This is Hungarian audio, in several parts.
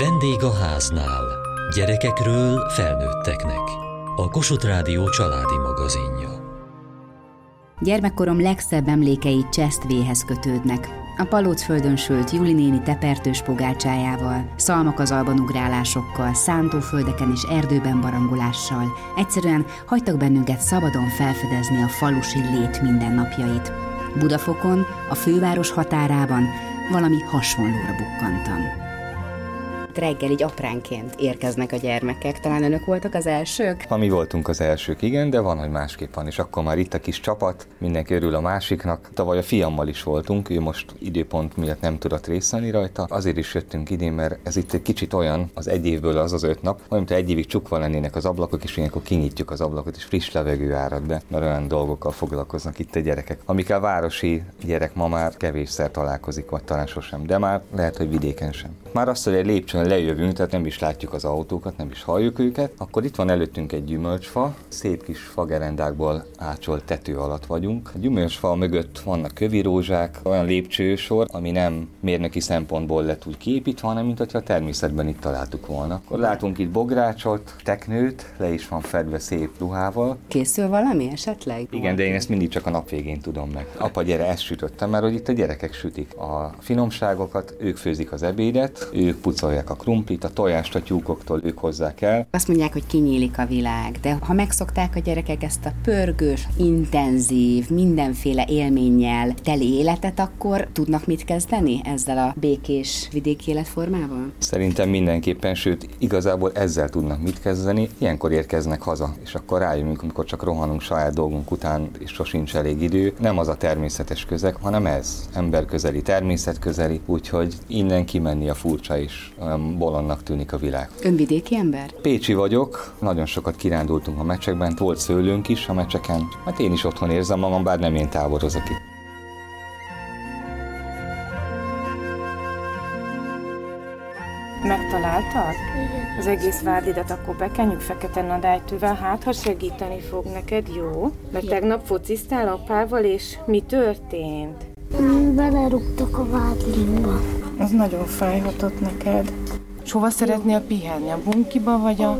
Vendég a háznál. Gyerekekről felnőtteknek. A Kossuth Rádió családi magazinja. Gyermekkorom legszebb emlékei Csesztvéhez kötődnek. A palócföldön sült Juli néni tepertős pogácsájával, szalmakazalban ugrálásokkal, szántóföldeken és erdőben barangolással. Egyszerűen hagytak bennünket szabadon felfedezni a falusi lét mindennapjait. Budafokon, a főváros határában valami hasonlóra bukkantam reggel így apránként érkeznek a gyermekek. Talán önök voltak az elsők? Ha mi voltunk az elsők, igen, de van, hogy másképp van, és akkor már itt a kis csapat, mindenki örül a másiknak. Tavaly a fiammal is voltunk, ő most időpont miatt nem tudott részt venni rajta. Azért is jöttünk idén, mert ez itt egy kicsit olyan, az egy évből az az öt nap, olyan, egy évig csukva lennének az ablakok, és ilyenkor kinyitjuk az ablakot, és friss levegő árad be, mert olyan dolgokkal foglalkoznak itt a gyerekek, amikkel városi gyerek ma már kevésszer találkozik, vagy talán sosem, de már lehet, hogy vidéken sem. Már azt, hogy egy lépcsőn lejövünk, tehát nem is látjuk az autókat, nem is halljuk őket, akkor itt van előttünk egy gyümölcsfa, szép kis fagerendákból ácsolt tető alatt vagyunk. A gyümölcsfa mögött vannak kövirózsák, olyan lépcsősor, ami nem mérnöki szempontból lett úgy képítve, hanem mint hogyha a természetben itt találtuk volna. Akkor látunk itt bográcsot, teknőt, le is van fedve szép ruhával. Készül valami esetleg? Igen, de én ezt mindig csak a nap végén tudom meg. Apa, gyere, ezt sütöttem, mert hogy itt a gyerekek sütik a finomságokat, ők főzik az ebédet, ők pucolják a krumplit, a tojást a tyúkoktól ők hozzák el. Azt mondják, hogy kinyílik a világ, de ha megszokták a gyerekek ezt a pörgős, intenzív, mindenféle élménnyel teli életet, akkor tudnak mit kezdeni ezzel a békés vidéki életformával? Szerintem mindenképpen, sőt, igazából ezzel tudnak mit kezdeni. Ilyenkor érkeznek haza, és akkor rájövünk, amikor csak rohanunk saját dolgunk után, és sosincs elég idő. Nem az a természetes közeg, hanem ez, emberközeli, természetközeli, úgyhogy innen kimenni a furcsa is, olyan bolondnak tűnik a világ. Önvidéki ember? Pécsi vagyok, nagyon sokat kirándultunk a meccsekben, volt szőlőnk is a meccseken. Hát én is otthon érzem magam, bár nem én táborozok itt. Megtaláltad? Az egész vádidat akkor bekenjük fekete nadálytűvel, hát ha segíteni fog neked, jó? Mert tegnap fociztál apával, és mi történt? Belerúgtak a vádlimba. Az nagyon fájhatott neked. És hova szeretnél pihenni? A bunkiba vagy a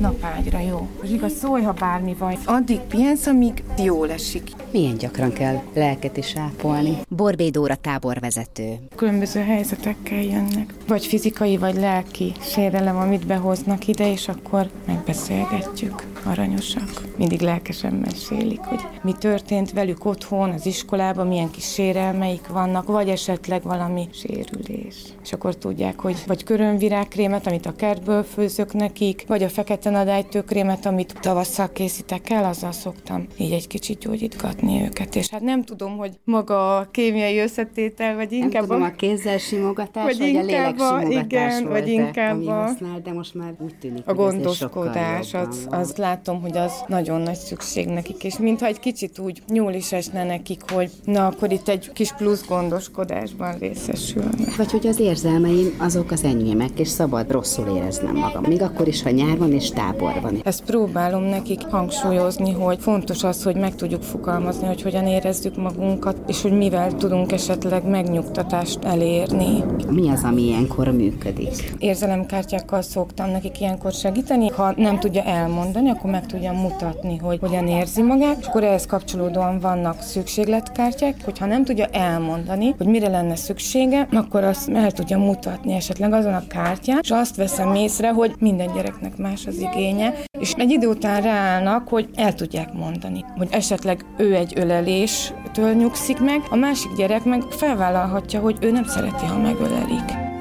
napágyra, jó? Igaz, szólj, ha bármi van. Addig pihensz, amíg jól esik. Milyen gyakran kell lelket is ápolni? Borbé Dóra táborvezető. Különböző helyzetekkel jönnek. Vagy fizikai, vagy lelki sérelem, amit behoznak ide, és akkor megbeszélgetjük. Aranyosak. Mindig lelkesen mesélik, hogy mi történt velük otthon, az iskolában, milyen kis sérelmeik vannak, vagy esetleg valami sérülés. És akkor tudják, hogy vagy körönvirágkrémet, amit a kertből főzök nekik, vagy a fekete nadálytőkrémet, amit tavasszal készítek el, azzal szoktam így egy kicsit gyógyítgatni őket. És hát nem tudom, hogy maga a kémiai összetétel, vagy inkább nem tudom, a, a kézzel simogatás, vagy, vagy a lélek simogatás igen, volt vagy inkább a, használ, de most már úgy tűnik, a gondoskodás, az, az látom, hogy az nagyon nagy szükség nekik, és mintha egy kicsit úgy nyúl is esne nekik, hogy na, akkor itt egy kis plusz gondoskodásban részesülnek. Vagy hogy az érzelmeim azok az enyémek, és szabad rosszul éreznem magam. Még akkor is, ha nyár van és tábor van. Ezt próbálom nekik hangsúlyozni, hogy fontos az, hogy meg tudjuk fogalmazni, hogy hogyan érezzük magunkat, és hogy mivel tudunk esetleg megnyugtatást elérni. Mi az, ami ilyenkor működik? Érzelemkártyákkal szoktam nekik ilyenkor segíteni. Ha nem tudja elmondani, akkor meg tudja mutatni, hogy hogyan érzi magát, és akkor ehhez kapcsolódóan vannak szükségletkártyák, hogyha nem tudja elmondani, hogy mire lenne szüksége, akkor azt el tudja mutatni esetleg azon a kártyán, és azt veszem észre, hogy minden gyereknek más az igénye, és egy idő után ráállnak, hogy el tudják mondani, hogy esetleg ő egy öleléstől nyugszik meg, a másik gyerek meg felvállalhatja, hogy ő nem szereti, ha megölelik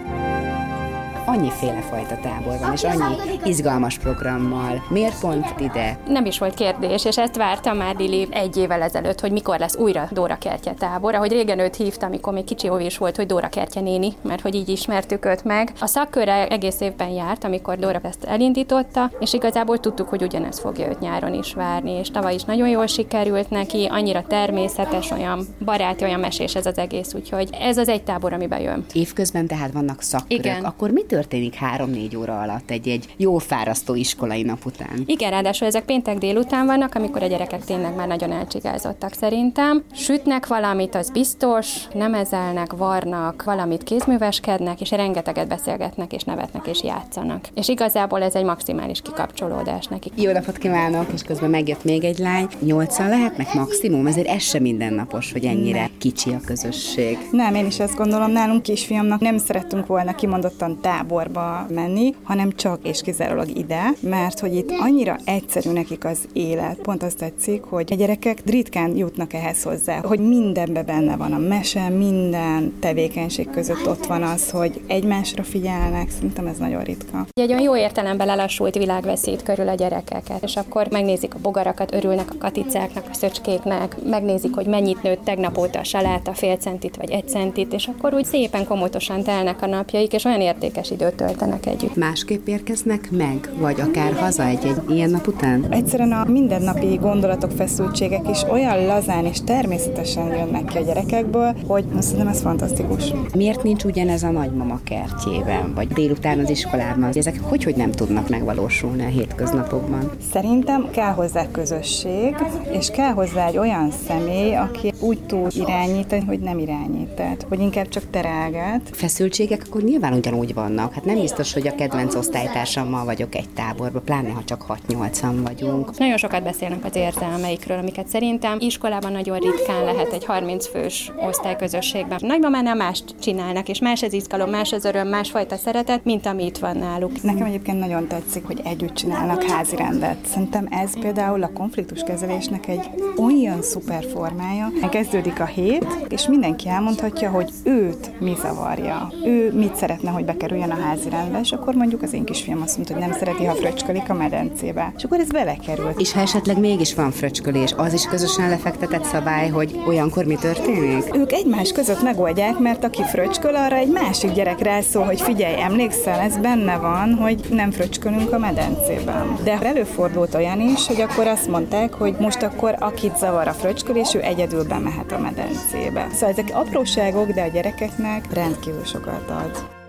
annyiféle fajta tábor van, és annyi izgalmas programmal. Miért pont ide? Nem is volt kérdés, és ezt vártam már Lili egy évvel ezelőtt, hogy mikor lesz újra Dóra Kertje tábor. Ahogy régen őt hívta, amikor még kicsi óvés volt, hogy Dóra Kertje néni, mert hogy így ismertük őt meg. A szakkörre egész évben járt, amikor Dóra ezt elindította, és igazából tudtuk, hogy ugyanez fogja őt nyáron is várni, és tavaly is nagyon jól sikerült neki, annyira természetes, olyan baráti, olyan mesés ez az egész, úgyhogy ez az egy tábor, amiben jön. Évközben tehát vannak szakkörök. Igen. Akkor mi történik? három-négy óra alatt egy-egy jó fárasztó iskolai nap után? Igen, ráadásul ezek péntek délután vannak, amikor a gyerekek tényleg már nagyon elcsigázottak szerintem. Sütnek valamit, az biztos, nemezelnek, varnak, valamit kézműveskednek, és rengeteget beszélgetnek, és nevetnek, és játszanak. És igazából ez egy maximális kikapcsolódás nekik. Jó napot kívánok, és közben megjött még egy lány. Nyolcan lehetnek maximum, ezért ez sem mindennapos, hogy ennyire kicsi a közösség. Nem, én is ezt gondolom, nálunk kisfiamnak nem szerettünk volna kimondottan táborba menni, hanem csak és kizárólag ide, mert hogy itt annyira egyszerű nekik az élet. Pont azt tetszik, hogy a gyerekek ritkán jutnak ehhez hozzá, hogy mindenbe benne van a mese, minden tevékenység között ott van az, hogy egymásra figyelnek, szerintem ez nagyon ritka. Egy olyan jó értelemben lelassult világ veszít körül a gyerekeket, és akkor megnézik a bogarakat, örülnek a katicáknak, a szöcskéknek, megnézik, hogy mennyit nőtt tegnap óta a saláta, fél centit vagy egy centit, és akkor úgy szépen komotosan telnek a napjaik, és olyan értékes időt töltenek együtt. Másképp érkeznek meg, vagy akár haza egy-egy ilyen nap után? Egyszerűen a mindennapi gondolatok, feszültségek is olyan lazán és természetesen jönnek ki a gyerekekből, hogy szerintem ez fantasztikus. Miért nincs ugyanez a nagymama kertjében, vagy délután az iskolában? Ezek hogy, hogy nem tudnak megvalósulni a hétköznapokban? Szerintem kell hozzá közösség, és kell hozzá egy olyan személy, aki úgy tud irányítani, hogy nem irányít, tehát hogy inkább csak terelget. Feszültségek akkor nyilván ugyanúgy vannak. Hát nem biztos, hogy a kedvenc osztálytársammal vagyok egy táborban, pláne ha csak 6-8-an vagyunk. Nagyon sokat beszélnek az érzelmeikről, amiket szerintem iskolában nagyon ritkán lehet egy 30 fős osztályközösségben. Nagymamánál mást csinálnak, és más az izgalom, más az öröm, másfajta szeretet, mint ami itt van náluk. Nekem egyébként nagyon tetszik, hogy együtt csinálnak házi rendet. Szerintem ez például a konfliktuskezelésnek egy olyan szuper formája. Kezdődik a hét, és mindenki elmondhatja, hogy őt mi zavarja. Ő mit szeretne, hogy bekerüljön a házi rendbe, és akkor mondjuk az én kisfiam azt mondta, hogy nem szereti, ha fröcskölik a medencébe. És akkor ez belekerült. És ha esetleg mégis van fröcskölés, az is közösen lefektetett szabály, hogy olyankor mi történik? Ők egymás között megoldják, mert aki fröcsköl, arra egy másik gyerek rászól, hogy figyelj, emlékszel, ez benne van, hogy nem fröcskölünk a medencében. De előfordult olyan is, hogy akkor azt mondták, hogy most akkor akit zavar a fröcskölés, ő egyedül bemehet a medencébe. Szóval ezek apróságok, de a gyerekeknek rendkívül sokat ad.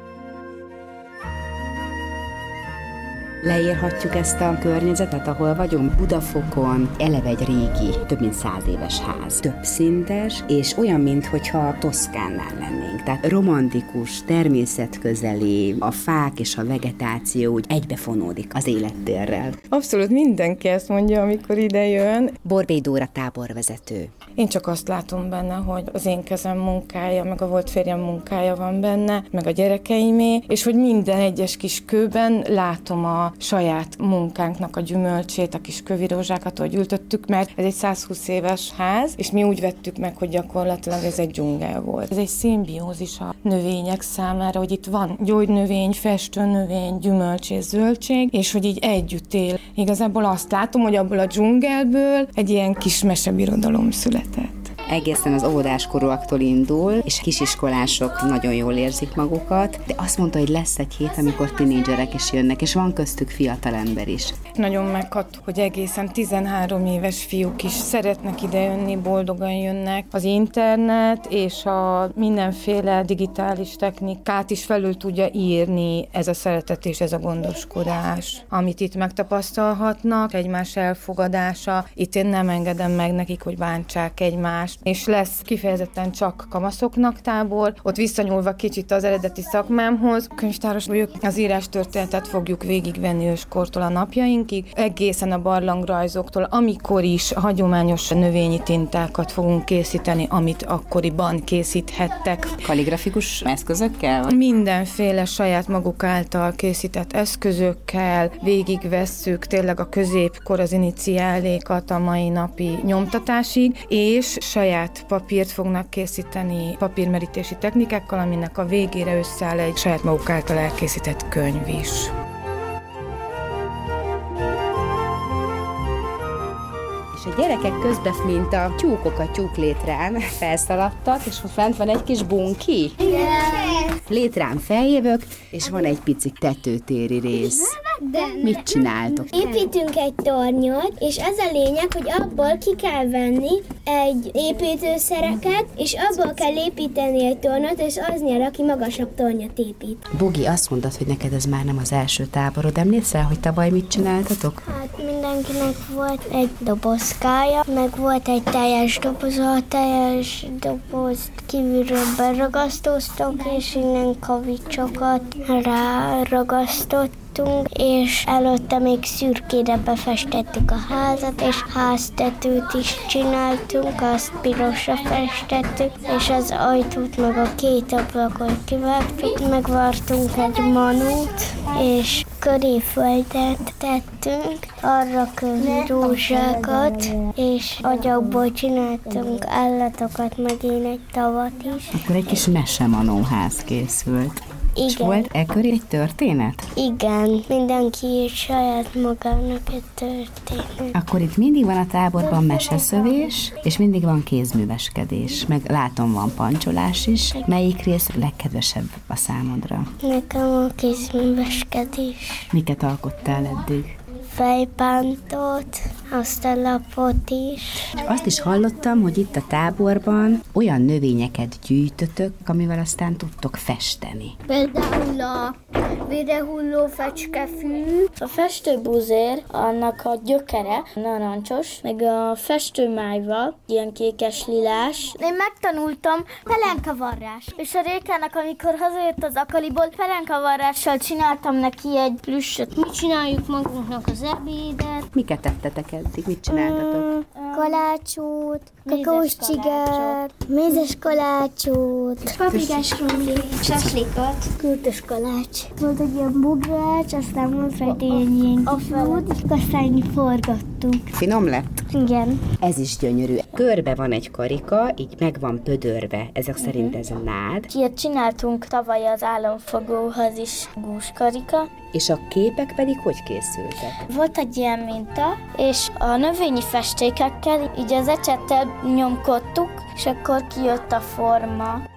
Leírhatjuk ezt a környezetet, ahol vagyunk. Budafokon eleve egy régi, több mint száz éves ház. Több szintes, és olyan, mintha Toszkánnál lennénk. Tehát romantikus, természetközeli, a fák és a vegetáció úgy egybefonódik az élettérrel. Abszolút mindenki ezt mondja, amikor ide jön. Borbély Dóra táborvezető. Én csak azt látom benne, hogy az én kezem munkája, meg a volt férjem munkája van benne, meg a gyerekeimé, és hogy minden egyes kis kőben látom a saját munkánknak a gyümölcsét, a kis kövirózsákat, hogy ültöttük meg. Ez egy 120 éves ház, és mi úgy vettük meg, hogy gyakorlatilag ez egy dzsungel volt. Ez egy szimbiózis a növények számára, hogy itt van gyógynövény, festőnövény, gyümölcs és zöldség, és hogy így együtt él. Igazából azt látom, hogy abból a dzsungelből egy ilyen kis mesebirodalom született That. Egészen az óvodáskorúaktól indul, és kisiskolások nagyon jól érzik magukat, de azt mondta, hogy lesz egy hét, amikor tinédzserek is jönnek, és van köztük fiatal ember is. Nagyon meghat, hogy egészen 13 éves fiúk is szeretnek idejönni, boldogan jönnek. Az internet és a mindenféle digitális technikát is felül tudja írni ez a szeretet és ez a gondoskodás, amit itt megtapasztalhatnak, egymás elfogadása. Itt én nem engedem meg nekik, hogy bántsák egymást, és lesz kifejezetten csak kamaszoknak tábor, ott visszanyúlva kicsit az eredeti szakmámhoz. Könyvtáros vagyok, az írás történetet fogjuk végigvenni őskortól a napjainkig, egészen a barlangrajzoktól, amikor is hagyományos növényi tintákat fogunk készíteni, amit akkoriban készíthettek. Kaligrafikus eszközökkel? Mindenféle saját maguk által készített eszközökkel végigvesszük tényleg a középkor az iniciálékat a mai napi nyomtatásig, és saját saját papírt fognak készíteni papírmerítési technikákkal, aminek a végére összeáll egy saját maguk által elkészített könyv is. és a gyerekek közben, mint a tyúkok a tyúk létrán felszaladtak, és ott fent van egy kis bunki. Létrán feljövök, és van egy pici tetőtéri rész. De Mit csináltok? Építünk egy tornyot, és az a lényeg, hogy abból ki kell venni egy építőszereket, és abból kell építeni egy tornyot, és az nyer, aki magasabb tornyot épít. Bugi, azt mondod, hogy neked ez már nem az első táborod. Emlékszel, hogy tavaly mit csináltatok? Hát mindenkinek volt egy dobozkája, meg volt egy teljes doboza, a teljes dobozt kívülről beragasztoztunk, és innen kavicsokat ráragasztottunk, és előtte még szürkére befestettük a házat, és háztetőt is csináltunk, azt pirosra festettük, és az ajtót meg a két ablakot kivágtuk, megvartunk egy manút, és köréföldet tettünk, arra körül rózsákat, és agyagból csináltunk állatokat, meg én egy tavat is. Akkor egy kis mesemanóház készült. És Igen. volt ekkor egy történet? Igen, mindenki írt saját magának egy történet. Akkor itt mindig van a táborban meseszövés, és mindig van kézműveskedés, meg látom van pancsolás is. Melyik rész legkedvesebb a számodra? Nekem a kézműveskedés. Miket alkottál eddig? Fejpántot, azt a lapot is. Azt is hallottam, hogy itt a táborban olyan növényeket gyűjtötök, amivel aztán tudtok festeni. Például a videhulló fecskefű. A festőbúzér, annak a gyökere narancsos, meg a festőmájva, ilyen kékes lilás. Én megtanultam pelenkavarrás. És a Rékának, amikor hazajött az akaliból, pelenkavarrással csináltam neki egy plüssöt. Mi csináljuk magunknak az ebédet. Miket tettetek eddig? Mit csináltatok? Kalácsot, kakaós csigát, mézes kalácsot, paprikás krumpli, saslikot, kürtös kalács. Volt egy ilyen bugrács, aztán volt rajta egy ilyen kifút, és aztán forgattuk. Finom lett? Igen. Ez is gyönyörű. Körbe van egy karika, így meg van pödörve. Ezek szerint ez a nád. Ilyet csináltunk tavaly az államfogóhoz is gúskarika. És a képek pedig hogy készültek? Volt egy ilyen minta, és a növényi festékekkel így az ecsettel nyomkodtuk, és akkor kijött a forma.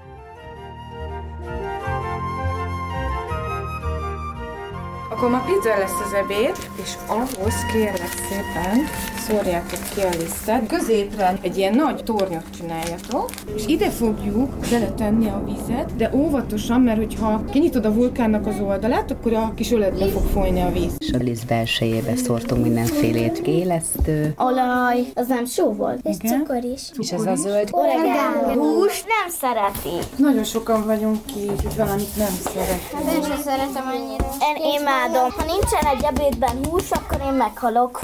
Akkor ma pizza lesz az ebéd, és ahhoz kérlek szépen szórjátok ki a lisztet. Középre egy ilyen nagy tornyot csináljatok, és ide fogjuk beletenni a vizet, de óvatosan, mert hogyha kinyitod a vulkánnak az oldalát, akkor a kis öletbe fog folyni a víz. És a liszt belsejébe szórtunk mindenfélét. Élesztő. Olaj, az nem só volt. És cukor is. És ez a zöld. Oregano. Hús nem szereti. Nagyon sokan vagyunk ki, hogy valamit nem szeret. Én sem szeretem annyira. Én imádom. Ha nincsen egy ebédben hús, akkor én meghalok.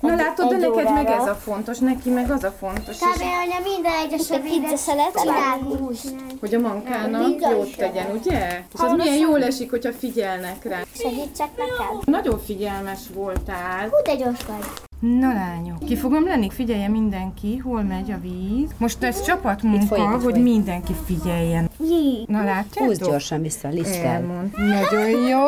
Na látod, de egy neked meg ez a fontos, neki meg az a fontos, és anya minden egyes ebédet csinálni húst. hogy a mankának jót tegyen, ugye? És az milyen jól esik, hogyha figyelnek rá. Segítsek neked? Nagyon figyelmes voltál. Hú, de gyors vagy. Na lányok, ki fogom lenni, figyelje mindenki, hol megy a víz. Most ez folyik, csapatmunka, itt hogy folyik. mindenki figyeljen. Jé. Na látjátok? Húzd gyorsan vissza. Elmond. Nagyon jó.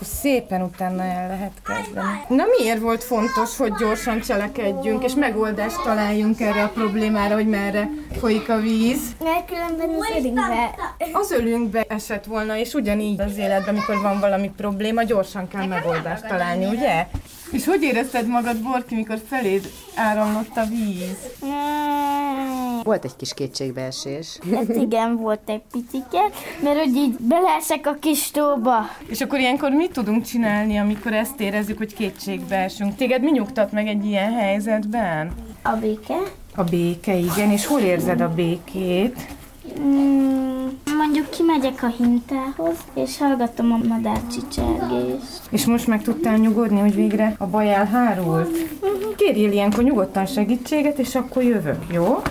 Szépen utána el lehet kezdeni. Na miért volt fontos, hogy gyorsan cselekedjünk, és megoldást találjunk erre a problémára, hogy merre folyik a víz? Mert különben az ölinkbe. Az ölünkbe esett volna, és ugyanígy az életben, amikor van valami probléma, gyorsan kell megoldást találni, ugye? És hogy érezted magad, Borki, mikor feléd áramlott a víz? Volt egy kis kétségbeesés. Hát igen, volt egy picike, mert hogy így beleesek a kis tóba. És akkor ilyenkor mit tudunk csinálni, amikor ezt érezzük, hogy kétségbe esünk? Téged mi nyugtat meg egy ilyen helyzetben? A béke. A béke, igen. És hol érzed a békét? Mm, mondjuk kimegyek a hintához, és hallgatom a madárcsicsergést. És most meg tudtál nyugodni, hogy végre a baj elhárult? Kérjél ilyenkor nyugodtan segítséget, és akkor jövök, jó?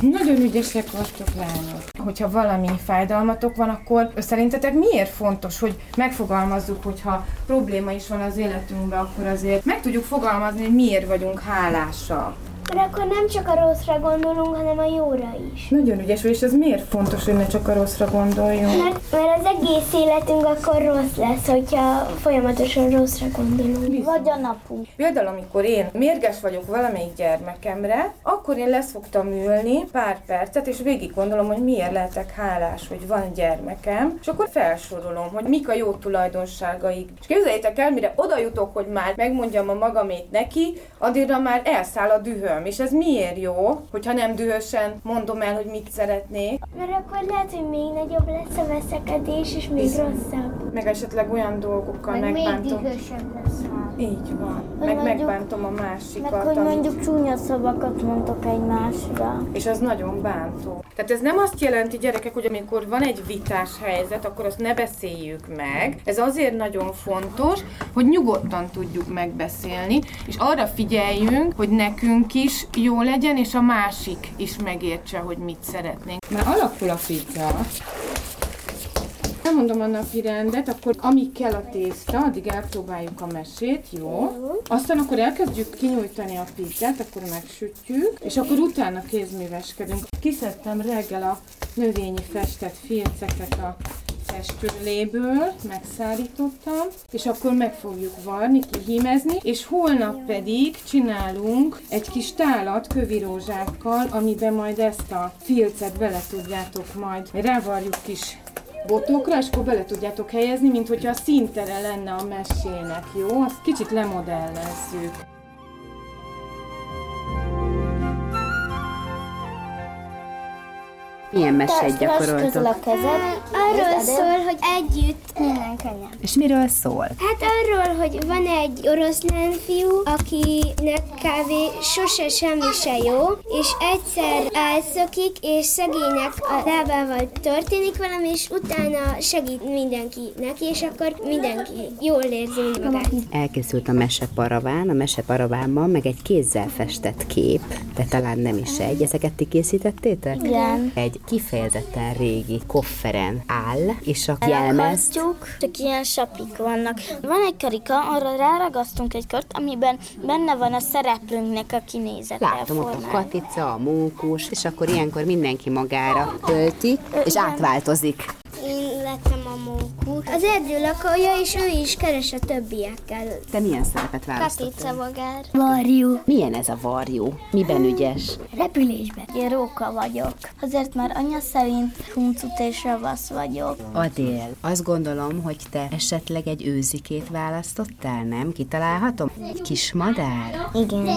Nagyon ügyesek vagytok, lányok. Hogyha valami fájdalmatok van, akkor szerintetek miért fontos, hogy megfogalmazzuk, hogyha probléma is van az életünkben, akkor azért meg tudjuk fogalmazni, hogy miért vagyunk hálásak. Mert akkor nem csak a rosszra gondolunk, hanem a jóra is. Nagyon ügyes, vagy, és ez miért fontos, hogy ne csak a rosszra gondoljunk? Mert, mert az egész életünk akkor rossz lesz, hogyha folyamatosan rosszra gondolunk. Vagy a napunk. Például, amikor én mérges vagyok valamelyik gyermekemre, akkor én lesz fogtam ülni pár percet, és végig gondolom, hogy miért lehetek hálás, hogy van gyermekem, és akkor felsorolom, hogy mik a jó tulajdonságaik. És képzeljétek el, mire oda jutok, hogy már megmondjam a magamét neki, addigra már elszáll a dühöm. És ez miért jó, hogyha nem dühösen mondom el, hogy mit szeretnék? Mert akkor lehet, hogy még nagyobb lesz a veszekedés, és még rosszabb. Meg esetleg olyan dolgokkal Meg még megbántom. dühösebb lesz. Így van. Meg mondjuk- megbántom a Meg másikat. hogy amit- mondjuk csúnya szavakat mondok egymásra. És az nagyon bántó. Tehát ez nem azt jelenti, gyerekek, hogy amikor van egy vitás helyzet, akkor azt ne beszéljük meg. Ez azért nagyon fontos, hogy nyugodtan tudjuk megbeszélni, és arra figyeljünk, hogy nekünk is jó legyen, és a másik is megértse, hogy mit szeretnénk. Már alakul a pizza. Nem mondom a napi rendet, akkor amíg kell a tészta, addig elpróbáljuk a mesét, jó? Aztán akkor elkezdjük kinyújtani a pizzát, akkor megsütjük, és akkor utána kézműveskedünk. Kiszedtem reggel a növényi festett filceket a festőléből, megszárítottam, és akkor meg fogjuk varni, kihímezni, és holnap pedig csinálunk egy kis tálat kövirózsákkal, amiben majd ezt a filcet bele tudjátok majd, rávarjuk kis botokra, és akkor bele tudjátok helyezni, mint hogyha a színtere lenne a mesének, jó? Azt kicsit lemodellezzük. Milyen mesét gyakoroltok? a kezed. Arról szól, hogy együtt minden könnyen. És miről szól? Hát arról, hogy van egy oroszlán fiú, akinek kávé sose semmi se jó, és egyszer elszökik, és szegénynek a lábával történik valami, és utána segít mindenki neki, és akkor mindenki jól érzi magát. Elkészült a meseparaván, a meseparavánban meg egy kézzel festett kép, de talán nem is egy. Ezeket ti készítettétek? Igen. Egy kifejezetten régi kofferen áll, és a jelmez csak ilyen sapik vannak. Van egy karika, arra ráragasztunk egy kört, amiben benne van a szereplőnknek a kinézete. Látom ott a katica, a mókus, és akkor ilyenkor mindenki magára tölti, és átváltozik. Én lettem a mókus. Az erdő lakója, és ő is keres a többiekkel. Te milyen szerepet választottál? Katica vagár. Varjú. Milyen ez a varjú? Miben ügyes? Repülésben. Én róka vagyok. Azért már anya szerint huncut és ravasz vagyok. Adél, azt gondolom, hogy te esetleg egy őzikét választottál, nem? Kitalálhatom? Egy kis madár? Igen.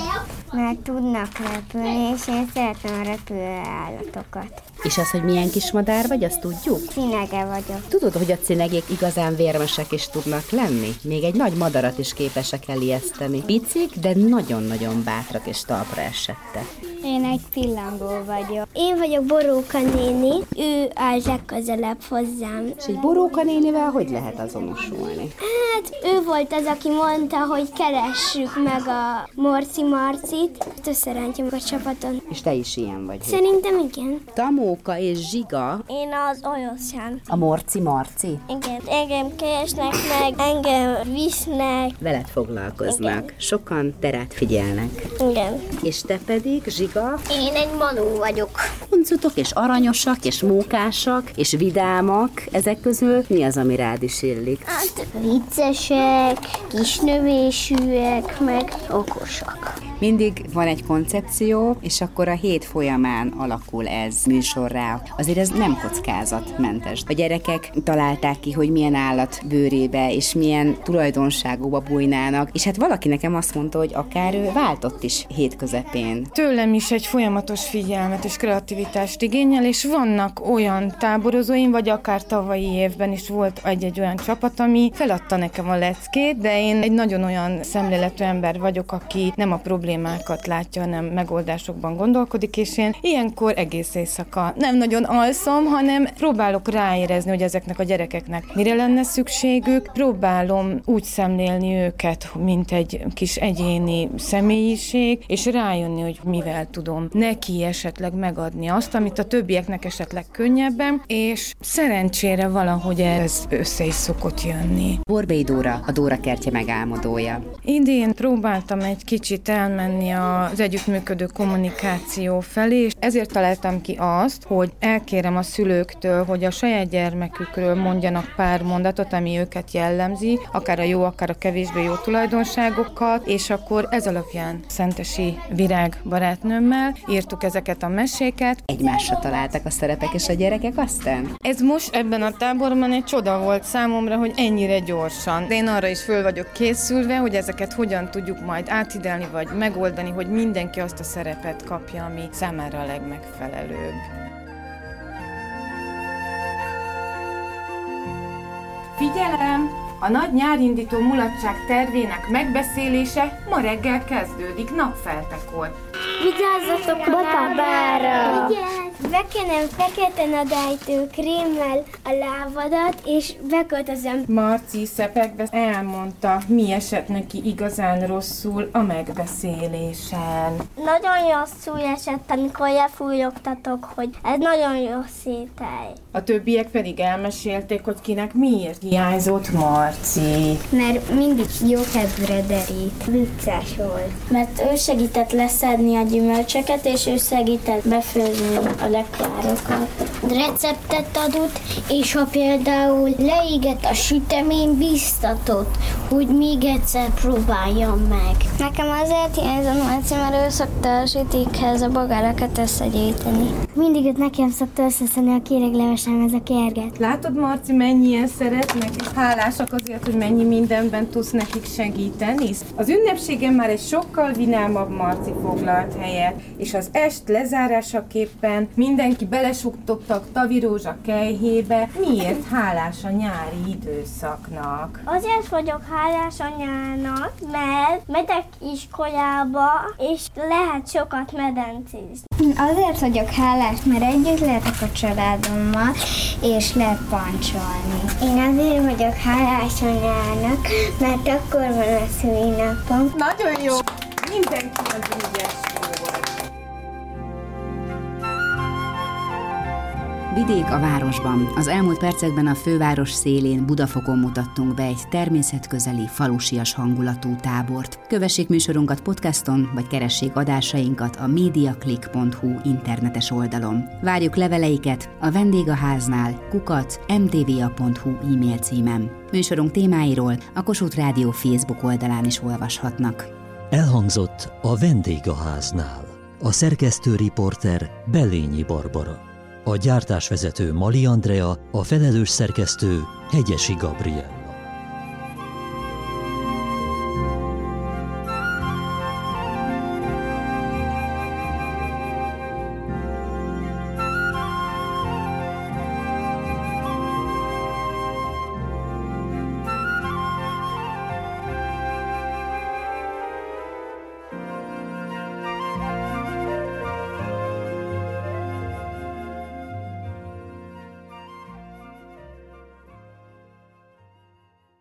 Mert tudnak repülni, és én szeretem a repülő állatokat. És az, hogy milyen kis madár vagy, azt tudjuk? Színege vagyok. Tudod, hogy a cinegék igazán vérmesek is tudnak lenni? Még egy nagy madarat is képesek elijeszteni. Picik, de nagyon-nagyon bátrak és talpra esettek. Én egy pillangó vagyok. Én vagyok Boróka néni, ő áll legközelebb hozzám. És egy boróka nénivel hogy lehet azonosulni? Hát ő volt az, aki mondta, hogy keressük meg a Morci Marcit. Összerántjuk a csapaton. És te is ilyen vagy. Szerintem igen. Tamóka és Zsiga, Én az olyosán. a Morci Marci, Igen, engem keresnek meg, engem visznek. veled foglalkoznak. Sokan terát figyelnek. Igen. És te pedig, Zsiga, Én egy manó vagyok. huncutok és aranyosak és mókásak és vidámak. Ezek közül mi az, ami rád is illik? Hát, Viccesek, kisnövésűek, meg okosak. Mindig van egy koncepció, és akkor a hét folyamán alakul ez műsorrá. Azért ez nem kockázatmentes. A gyerekek találták ki, hogy milyen állat bőrébe és milyen tulajdonságúba bújnának, és hát valaki nekem azt mondta, hogy akár ő váltott is hét közepén. Tőlem is egy folyamatos figyelmet és kreativitást igényel, és vannak olyan táborozóim, vagy akár tavalyi évben is volt egy-egy olyan csapat, ami feladta nekem a leckét, de én egy nagyon olyan szemléletű ember vagyok, aki nem a problémákat látja, hanem megoldásokban gondolkodik, és én ilyenkor egész éjszaka nem nagyon alszom, hanem próbálok ráérezni, hogy ezeknek a gyerekeknek mire lenne szükségük, próbálom úgy szemlélni őket, mint egy kis egyéni személyiség, és rájönni, hogy mivel tudom neki esetleg megadni azt, amit a többieknek esetleg könnyebben, és szerencsére valahogy ez össze is szokott jönni. Borbély Dóra, a Dóra kertje megálmodója. Idén próbáltam egy kicsit elmenni az együttműködő kommunikáció felé, és ezért találtam ki azt, hogy elkérem a szülőktől, hogy a saját gyermekükről mondjanak pár mondatot, ami őket jellemzi, akár a jó, akár a kevésbé jó tulajdonságokat, és akkor ez alapján Szentesi Virág barátnőmmel írtuk ezeket a meséket. Egymásra találtak a szerepek és a gyerekek aztán? Ez most ebben a táborban egy csoda volt számomra, hogy ennyire gyorsan. De én arra is föl vagyok készülve, hogy ezeket hogyan tudjuk majd átidelni, vagy megoldani, hogy mindenki azt a szerepet kapja, ami számára a legmegfelelőbb. Figyelem! A nagy nyárindító mulatság tervének megbeszélése ma reggel kezdődik napfeltekor. Widziała za to. Bekenem fekete nadrájtő krémmel a lábadat, és beköltözöm. Marci szepegve elmondta, mi esett neki igazán rosszul a megbeszélésen. Nagyon rosszul esett, amikor lefújogtatok, hogy ez nagyon jó szétel. A többiek pedig elmesélték, hogy kinek miért hiányzott Marci. Mert mindig jó kedvre derít. Vicces volt. Mert ő segített leszedni a gyümölcsöket, és ő segített befőzni a lekvárokat. Receptet adott, és ha például leégett a sütemény, biztatott, hogy még egyszer próbáljam meg. Nekem azért hiányzott Marci, mert ő szokta a sütikhez a bogárakat összegyűjteni. Mindig őt nekem szokta összeszedni a kéreglevesem ez a kérget. Látod, Marci, mennyien szeretnek, és hálásak azért, hogy mennyi mindenben tudsz nekik segíteni? Az ünnepségen már egy sokkal vinámabb Marci foglalt helyet, és az est lezárásaképpen mindenki belesuktottak tavirózsa kejhébe. Miért hálás a nyári időszaknak? Azért vagyok hálás anyának, mert megyek iskolába, és lehet sokat medencézni. Azért vagyok hálás, mert együtt lehetek a családommal, és lehet pancsolni. Én azért vagyok hálás anyának, mert akkor van a szülinapom. Nagyon jó! Mindenki az ügyes Vidék a városban. Az elmúlt percekben a főváros szélén Budafokon mutattunk be egy természetközeli, falusias hangulatú tábort. Kövessék műsorunkat podcaston, vagy keressék adásainkat a mediaclick.hu internetes oldalon. Várjuk leveleiket a vendégháznál kukat mtva.hu e-mail címen. Műsorunk témáiról a Kossuth Rádió Facebook oldalán is olvashatnak. Elhangzott a vendégháznál. A szerkesztő riporter Belényi Barbara. A gyártásvezető Mali Andrea, a felelős szerkesztő Hegyesi Gabriel.